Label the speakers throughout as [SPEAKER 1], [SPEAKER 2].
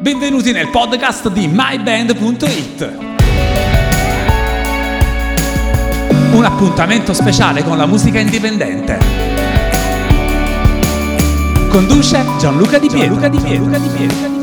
[SPEAKER 1] Benvenuti nel podcast di myband.it. Un appuntamento speciale con la musica indipendente. Conduce Gianluca Di Pietro. Gianluca Di Pietro. Gianluca Di Pietro.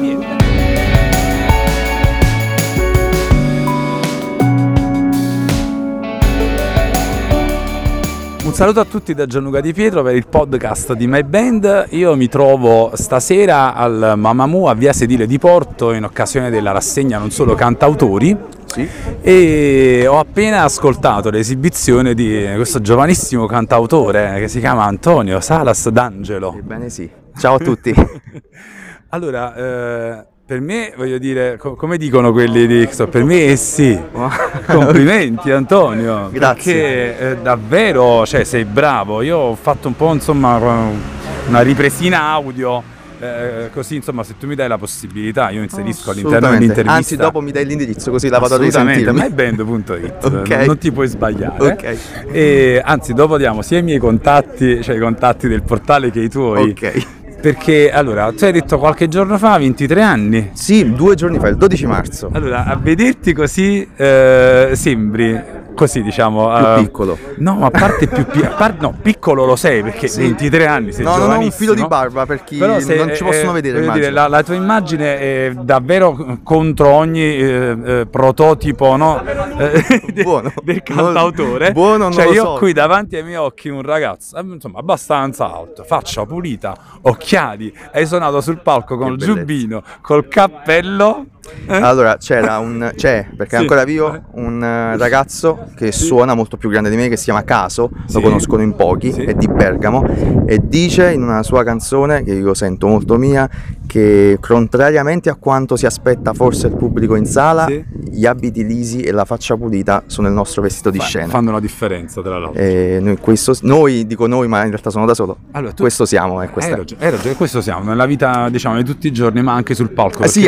[SPEAKER 2] Saluto a tutti da Gianluca Di Pietro per il podcast di My Band. Io mi trovo stasera al Mamamoo a Via Sedile di Porto in occasione della rassegna non solo cantautori
[SPEAKER 3] Sì.
[SPEAKER 2] e ho appena ascoltato l'esibizione di questo giovanissimo cantautore che si chiama Antonio Salas D'Angelo.
[SPEAKER 3] Ebbene sì. Ciao a tutti.
[SPEAKER 2] Allora, eh, per me, voglio dire, co- come dicono quelli di Xo, per me è sì. Complimenti Antonio.
[SPEAKER 3] Grazie.
[SPEAKER 2] Perché eh, davvero, cioè, sei bravo. Io ho fatto un po', insomma, una ripresina audio. eh, così insomma se tu mi dai la possibilità io inserisco all'interno dell'intervista
[SPEAKER 3] Anzi, dopo mi dai l'indirizzo così la vado a risentirmi.
[SPEAKER 2] myband.it,
[SPEAKER 3] Ok.
[SPEAKER 2] non, ti puoi sbagliare.
[SPEAKER 3] Ok.
[SPEAKER 2] E, anzi, dopo diamo sia i miei contatti, cioè i contatti del portale che i tuoi.
[SPEAKER 3] Ok.
[SPEAKER 2] Perché allora, tu hai detto qualche giorno fa, 23 anni.
[SPEAKER 3] Sì, due giorni fa, il 12 marzo.
[SPEAKER 2] Allora, a vederti così eh, sembri così, diciamo.
[SPEAKER 3] Più
[SPEAKER 2] eh,
[SPEAKER 3] piccolo.
[SPEAKER 2] No, ma a parte più pi- par- no, piccolo lo sei perché
[SPEAKER 3] Sì.
[SPEAKER 2] 23 anni sei
[SPEAKER 3] No, non ho un filo di barba per chi
[SPEAKER 2] Però se-
[SPEAKER 3] non ci possono
[SPEAKER 2] eh,
[SPEAKER 3] vedere,
[SPEAKER 2] dire, la, la tua immagine è davvero contro ogni eh, eh, prototipo no? eh,
[SPEAKER 3] Buono.
[SPEAKER 2] del cantautore.
[SPEAKER 3] Buono non
[SPEAKER 2] cioè, io
[SPEAKER 3] so.
[SPEAKER 2] ho qui davanti ai miei occhi un ragazzo, insomma, abbastanza alto, faccia pulita, occhiali. Hai suonato sul palco con il giubbino, col cappello. Eh?
[SPEAKER 3] Allora, c'era un... c'è, perché è
[SPEAKER 2] Sì.
[SPEAKER 3] ancora vivo, un eh, ragazzo che suona molto più grande di me, che si chiama Caso,
[SPEAKER 2] Sì.
[SPEAKER 3] lo conoscono in pochi,
[SPEAKER 2] Sì.
[SPEAKER 3] è di Bergamo, e dice in una sua canzone, che io sento molto mia, che contrariamente a quanto si aspetta forse il pubblico in sala,
[SPEAKER 2] Sì.
[SPEAKER 3] gli abiti lisi e la faccia pulita sono il nostro vestito di
[SPEAKER 2] Fa-
[SPEAKER 3] scena.
[SPEAKER 2] Fanno la differenza tra l'altro.
[SPEAKER 3] E noi, questo, noi, dico noi, ma in realtà sono da solo.
[SPEAKER 2] Allora, tu-
[SPEAKER 3] questo siamo, e questa
[SPEAKER 2] Hai ragione, hai ragione, questo siamo nella vita diciamo di tutti i giorni, ma anche sul palco.
[SPEAKER 3] Eh sì,
[SPEAKER 2] ci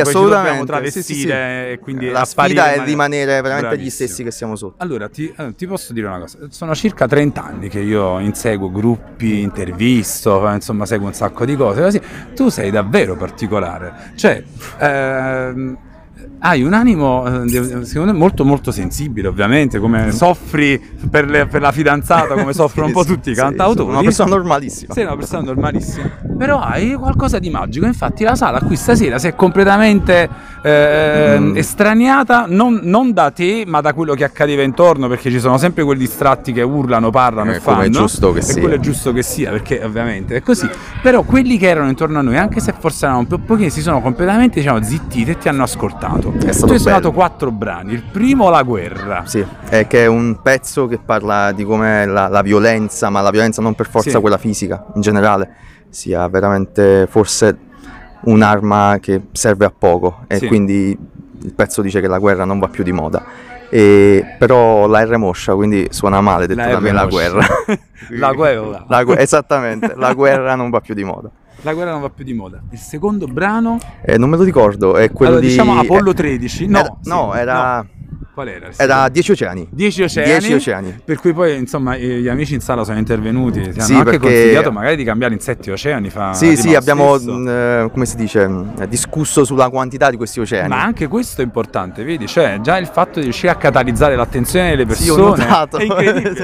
[SPEAKER 3] assolutamente. Sì, sì, sì.
[SPEAKER 2] e quindi
[SPEAKER 3] La sfida è rimanere veramente gli
[SPEAKER 2] Bravissimo.
[SPEAKER 3] stessi che siamo sotto.
[SPEAKER 2] Allora, ti, eh, ti posso dire una cosa, sono circa 30 anni che io inseguo gruppi, intervisto, eh, insomma seguo un sacco di cose, così. tu sei davvero particolare, cioè ehm, hai un animo eh, secondo me molto molto sensibile ovviamente, come soffri per, le- per la fidanzata, come soffrono un po' tutti i cantautori.
[SPEAKER 3] sono una persona normalissima.
[SPEAKER 2] Sei una persona normalissima, però hai qualcosa di magico. Infatti, la sala qui stasera si è completamente eh, estraniata, non, non da te, ma da quello che accadeva intorno, perché ci sono sempre quei distratti che urlano, parlano
[SPEAKER 3] Eh,
[SPEAKER 2] e fanno.
[SPEAKER 3] è giusto che
[SPEAKER 2] e
[SPEAKER 3] sia.
[SPEAKER 2] quello è giusto che sia, perché ovviamente è così. Però quelli che erano intorno a noi, anche se forse erano un po' pochini, si sono completamente diciamo, zittiti e ti hanno ascoltato.
[SPEAKER 3] È stato
[SPEAKER 2] tu hai suonato quattro brani. Il primo, La guerra.
[SPEAKER 3] Sì, è che è un pezzo che parla di come la, la violenza, ma la violenza non per forza
[SPEAKER 2] Sì.
[SPEAKER 3] quella fisica, in generale, sia veramente forse un'arma che serve a poco e
[SPEAKER 2] Sì.
[SPEAKER 3] quindi il pezzo dice che la guerra non va più di moda. E, però la R moscia, quindi suona male, detto la
[SPEAKER 2] moscia.
[SPEAKER 3] guerra.
[SPEAKER 2] La guerra.
[SPEAKER 3] La gu- esattamente, la guerra non va più di moda.
[SPEAKER 2] La guerra non va più di moda. Il secondo brano
[SPEAKER 3] Eh, non me lo ricordo, è quello
[SPEAKER 2] allora,
[SPEAKER 3] di...
[SPEAKER 2] diciamo Apollo 13. No,
[SPEAKER 3] era-
[SPEAKER 2] sì,
[SPEAKER 3] no, era-
[SPEAKER 2] no. Qual era? il
[SPEAKER 3] Era
[SPEAKER 2] secondo?
[SPEAKER 3] 10 oceani.
[SPEAKER 2] 10 oceani.
[SPEAKER 3] 10 oceani.
[SPEAKER 2] Per cui poi, insomma, gli amici in sala sono intervenuti. Ti
[SPEAKER 3] Sì,
[SPEAKER 2] hanno anche
[SPEAKER 3] perché-
[SPEAKER 2] consigliato magari di cambiare in 7 oceani. Fa
[SPEAKER 3] Sì, sì, abbiamo, mh, eh, come si dice, mh, discusso sulla quantità di questi oceani.
[SPEAKER 2] Ma anche questo è importante, vedi? Cioè, già il fatto di riuscire a catalizzare l'attenzione delle
[SPEAKER 3] Sì, ho
[SPEAKER 2] persone
[SPEAKER 3] notato.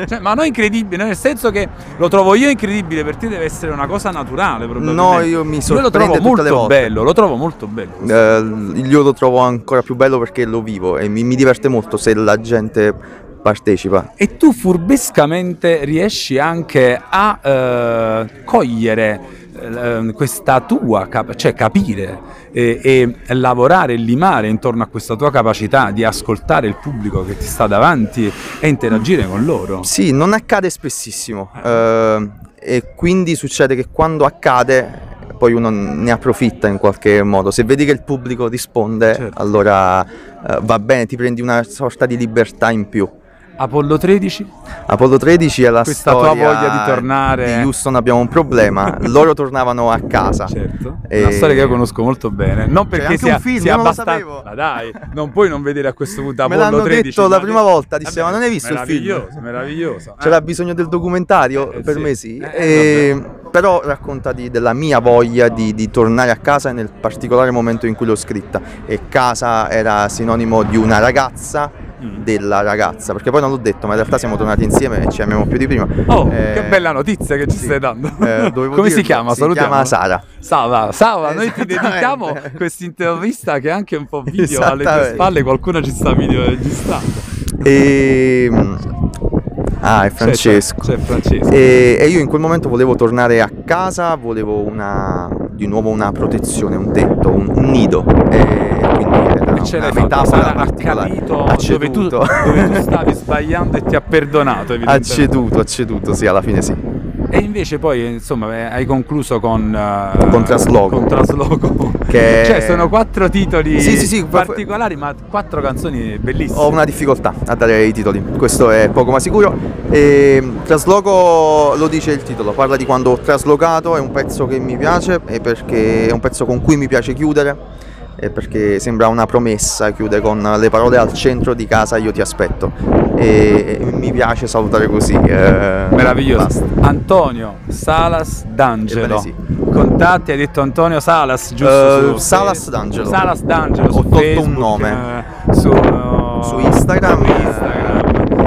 [SPEAKER 2] Cioè, ma non incredibile, nel senso che lo trovo io incredibile, per te deve essere una cosa naturale, probabilmente.
[SPEAKER 3] No, io mi
[SPEAKER 2] Io lo trovo molto bello, lo trovo molto bello.
[SPEAKER 3] Eh, io lo trovo ancora più bello perché lo vivo e mi, mi diverte molto se la gente partecipa.
[SPEAKER 2] E tu furbescamente riesci anche a eh, cogliere eh, questa tua, cap- cioè capire e, e lavorare e limare intorno a questa tua capacità di ascoltare il pubblico che ti sta davanti e interagire con loro.
[SPEAKER 3] Sì, non accade spessissimo eh, e quindi succede che quando accade poi uno ne approfitta in qualche modo. Se vedi che il pubblico risponde,
[SPEAKER 2] Certo.
[SPEAKER 3] allora eh, va bene, ti prendi una sorta di libertà in più.
[SPEAKER 2] Apollo 13?
[SPEAKER 3] Apollo 13 è la
[SPEAKER 2] Questa tua
[SPEAKER 3] storia
[SPEAKER 2] voglia di tornare-
[SPEAKER 3] di Houston abbiamo un problema. Loro tornavano a casa.
[SPEAKER 2] Certo.
[SPEAKER 3] E-
[SPEAKER 2] una storia che io conosco molto bene. Non perché
[SPEAKER 3] anche
[SPEAKER 2] sia,
[SPEAKER 3] un film,
[SPEAKER 2] sia abbastanza.
[SPEAKER 3] sapevo.
[SPEAKER 2] Ma dai, non puoi non vedere a questo punto
[SPEAKER 3] Me
[SPEAKER 2] Apollo
[SPEAKER 3] l'hanno
[SPEAKER 2] 13.
[SPEAKER 3] detto la
[SPEAKER 2] ma-
[SPEAKER 3] prima volta, dissero,
[SPEAKER 2] Vabbè,
[SPEAKER 3] "Ma non hai visto il film?"
[SPEAKER 2] Meraviglioso, meraviglioso.
[SPEAKER 3] C'era
[SPEAKER 2] Eh.
[SPEAKER 3] bisogno del documentario?
[SPEAKER 2] Eh,
[SPEAKER 3] per
[SPEAKER 2] sì.
[SPEAKER 3] me sì.
[SPEAKER 2] Eh,
[SPEAKER 3] E- però racconta di- della mia voglia di, di tornare a casa nel particolare momento in cui l'ho scritta. E casa era sinonimo di una ragazza,
[SPEAKER 2] Mm.
[SPEAKER 3] della ragazza, perché poi non l'ho detto, ma in realtà siamo tornati insieme e ci amiamo più di prima.
[SPEAKER 2] Oh,
[SPEAKER 3] Eh,
[SPEAKER 2] che bella notizia che ci
[SPEAKER 3] sì.
[SPEAKER 2] stai dando.
[SPEAKER 3] Eh,
[SPEAKER 2] Come si chiama?
[SPEAKER 3] Si
[SPEAKER 2] Salutiamo.
[SPEAKER 3] chiama Sara.
[SPEAKER 2] Sava, Sava, noi ti dedichiamo questa intervista che è anche un po' video alle tue spalle, qualcuno ci sta video registrando.
[SPEAKER 3] E... Ah, è Francesco.
[SPEAKER 2] C'è, c'è Francesco.
[SPEAKER 3] E, e io in quel momento volevo tornare a casa, volevo una, di nuovo una protezione, un tetto, un, un nido. E quindi era
[SPEAKER 2] E ce
[SPEAKER 3] una metafora
[SPEAKER 2] ha capito dove tu, dove tu stavi sbagliando e ti ha perdonato
[SPEAKER 3] Ha ceduto, ha ceduto, sì, alla fine sì.
[SPEAKER 2] E invece poi insomma eh, hai concluso con... eh,
[SPEAKER 3] Con Trasloco.
[SPEAKER 2] Con Trasloco.
[SPEAKER 3] Che-
[SPEAKER 2] Cioè sono quattro titoli
[SPEAKER 3] Sì, sì, sì,
[SPEAKER 2] particolari ma quattro canzoni bellissime.
[SPEAKER 3] Ho una difficoltà a dare i titoli, questo è poco ma sicuro. E, trasloco lo dice il titolo, parla di quando ho traslocato, è un pezzo che mi piace e perché è un pezzo con cui mi piace chiudere e perché sembra una promessa, chiude con le parole al centro di casa io ti aspetto e, e mi piace salutare così. eh,
[SPEAKER 2] Meraviglioso.
[SPEAKER 3] basta.
[SPEAKER 2] Antonio Salas D'Angelo.
[SPEAKER 3] Sì.
[SPEAKER 2] Contatti, hai detto Antonio Salas, giusto?
[SPEAKER 3] Eh,
[SPEAKER 2] su-
[SPEAKER 3] Salas D'Angelo.
[SPEAKER 2] Salas D'Angelo
[SPEAKER 3] Ho tolto un nome.
[SPEAKER 2] eh, su, eh,
[SPEAKER 3] Su Instagram, eh,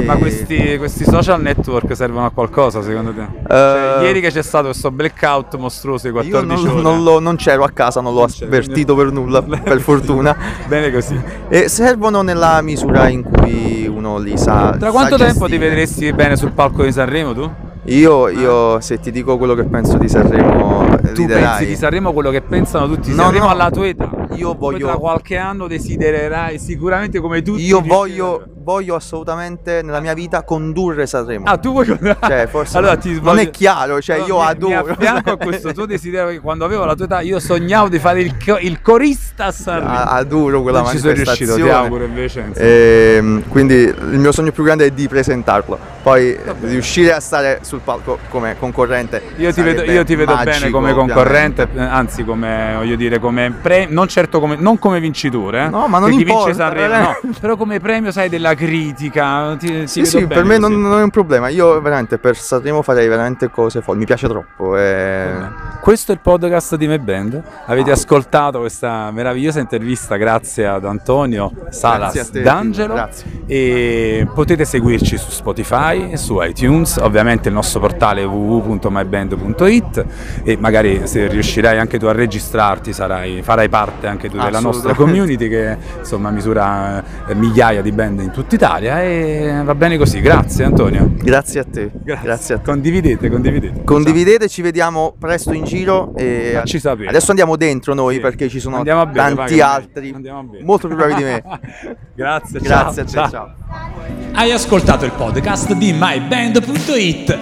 [SPEAKER 2] Ma questi, questi social network servono a qualcosa secondo te? Cioè,
[SPEAKER 3] Eh,
[SPEAKER 2] ieri che c'è stato questo blackout mostruoso di
[SPEAKER 3] Io
[SPEAKER 2] 14
[SPEAKER 3] non,
[SPEAKER 2] ore.
[SPEAKER 3] non lo- non c'ero a casa, non l'ho
[SPEAKER 2] Non
[SPEAKER 3] avvertito per nulla, per fortuna.
[SPEAKER 2] Bene così.
[SPEAKER 3] E servono nella misura in cui uno li sa.
[SPEAKER 2] Tra
[SPEAKER 3] sa
[SPEAKER 2] quanto tempo ti
[SPEAKER 3] gestire.
[SPEAKER 2] vedresti bene sul palco di Sanremo tu?
[SPEAKER 3] Io, io, se ti dico quello che penso di Sanremo,
[SPEAKER 2] Tu
[SPEAKER 3] riderai.
[SPEAKER 2] pensi di Sanremo quello che pensano tutti
[SPEAKER 3] No,
[SPEAKER 2] Sanremo
[SPEAKER 3] no.
[SPEAKER 2] alla tua età?
[SPEAKER 3] Io
[SPEAKER 2] Poi
[SPEAKER 3] voglio-
[SPEAKER 2] tra qualche anno desidererai sicuramente come tutti
[SPEAKER 3] Io voglio, voglio assolutamente nella mia vita condurre Sanremo.
[SPEAKER 2] Ah, tu vuoi
[SPEAKER 3] Cioè, forse
[SPEAKER 2] allora,
[SPEAKER 3] non-
[SPEAKER 2] ti
[SPEAKER 3] non è chiaro, cioè, io
[SPEAKER 2] mi-
[SPEAKER 3] adoro.
[SPEAKER 2] Mi affianco a questo tuo desiderio che quando avevo la tua età io sognavo di fare il, co- il corista a Sanremo.
[SPEAKER 3] A- adoro quella
[SPEAKER 2] non ci sono riuscito, ti
[SPEAKER 3] manifestazione.
[SPEAKER 2] auguro invece. insomma.
[SPEAKER 3] Ehm, quindi il mio sogno più grande è di presentarlo. Poi riuscire a stare sul palco come concorrente.
[SPEAKER 2] Io ti vedo, io ti vedo bene
[SPEAKER 3] magico,
[SPEAKER 2] come concorrente,
[SPEAKER 3] ovviamente.
[SPEAKER 2] anzi come voglio dire, come pre- non certo come, non come vincitore, eh,
[SPEAKER 3] No, ma non importa,
[SPEAKER 2] Sanremo,
[SPEAKER 3] eh.
[SPEAKER 2] no, però come premio sai della critica, ti, ti
[SPEAKER 3] Sì,
[SPEAKER 2] vedo
[SPEAKER 3] sì, per me non, non è un problema. Io veramente per Sanremo farei veramente cose folli. Mi piace troppo. e-
[SPEAKER 2] Questo è il podcast di Me Band. Avete ascoltato questa meravigliosa intervista grazie ad Antonio Salas
[SPEAKER 3] Grazie te,
[SPEAKER 2] D'Angelo
[SPEAKER 3] grazie.
[SPEAKER 2] e potete seguirci su Spotify, su iTunes, ovviamente il nostro portale www.myband.it e magari se riuscirai anche tu a registrarti sarai, farai parte anche tu della nostra community che insomma misura eh, migliaia di band in tutta Italia e va bene così. Grazie Antonio.
[SPEAKER 3] Grazie a te. Grazie, a te.
[SPEAKER 2] Condividete, condividete.
[SPEAKER 3] Condividete, ci vediamo presto in giro. E
[SPEAKER 2] Facci sapere.
[SPEAKER 3] Adesso andiamo dentro noi
[SPEAKER 2] Sì.
[SPEAKER 3] perché ci sono
[SPEAKER 2] vai,
[SPEAKER 3] tanti
[SPEAKER 2] che
[SPEAKER 3] altri molto più bravi di me.
[SPEAKER 2] Grazie,
[SPEAKER 3] Grazie
[SPEAKER 2] ciao,
[SPEAKER 3] a te, ciao.
[SPEAKER 1] Hai ascoltato il podcast di myband.it.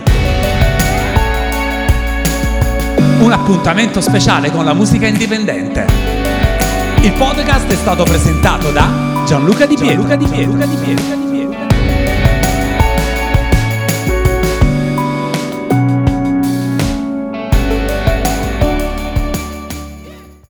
[SPEAKER 1] Un appuntamento speciale con la musica indipendente. Il podcast è stato presentato da Gianluca Di Pietro. Gianluca Di Pietro.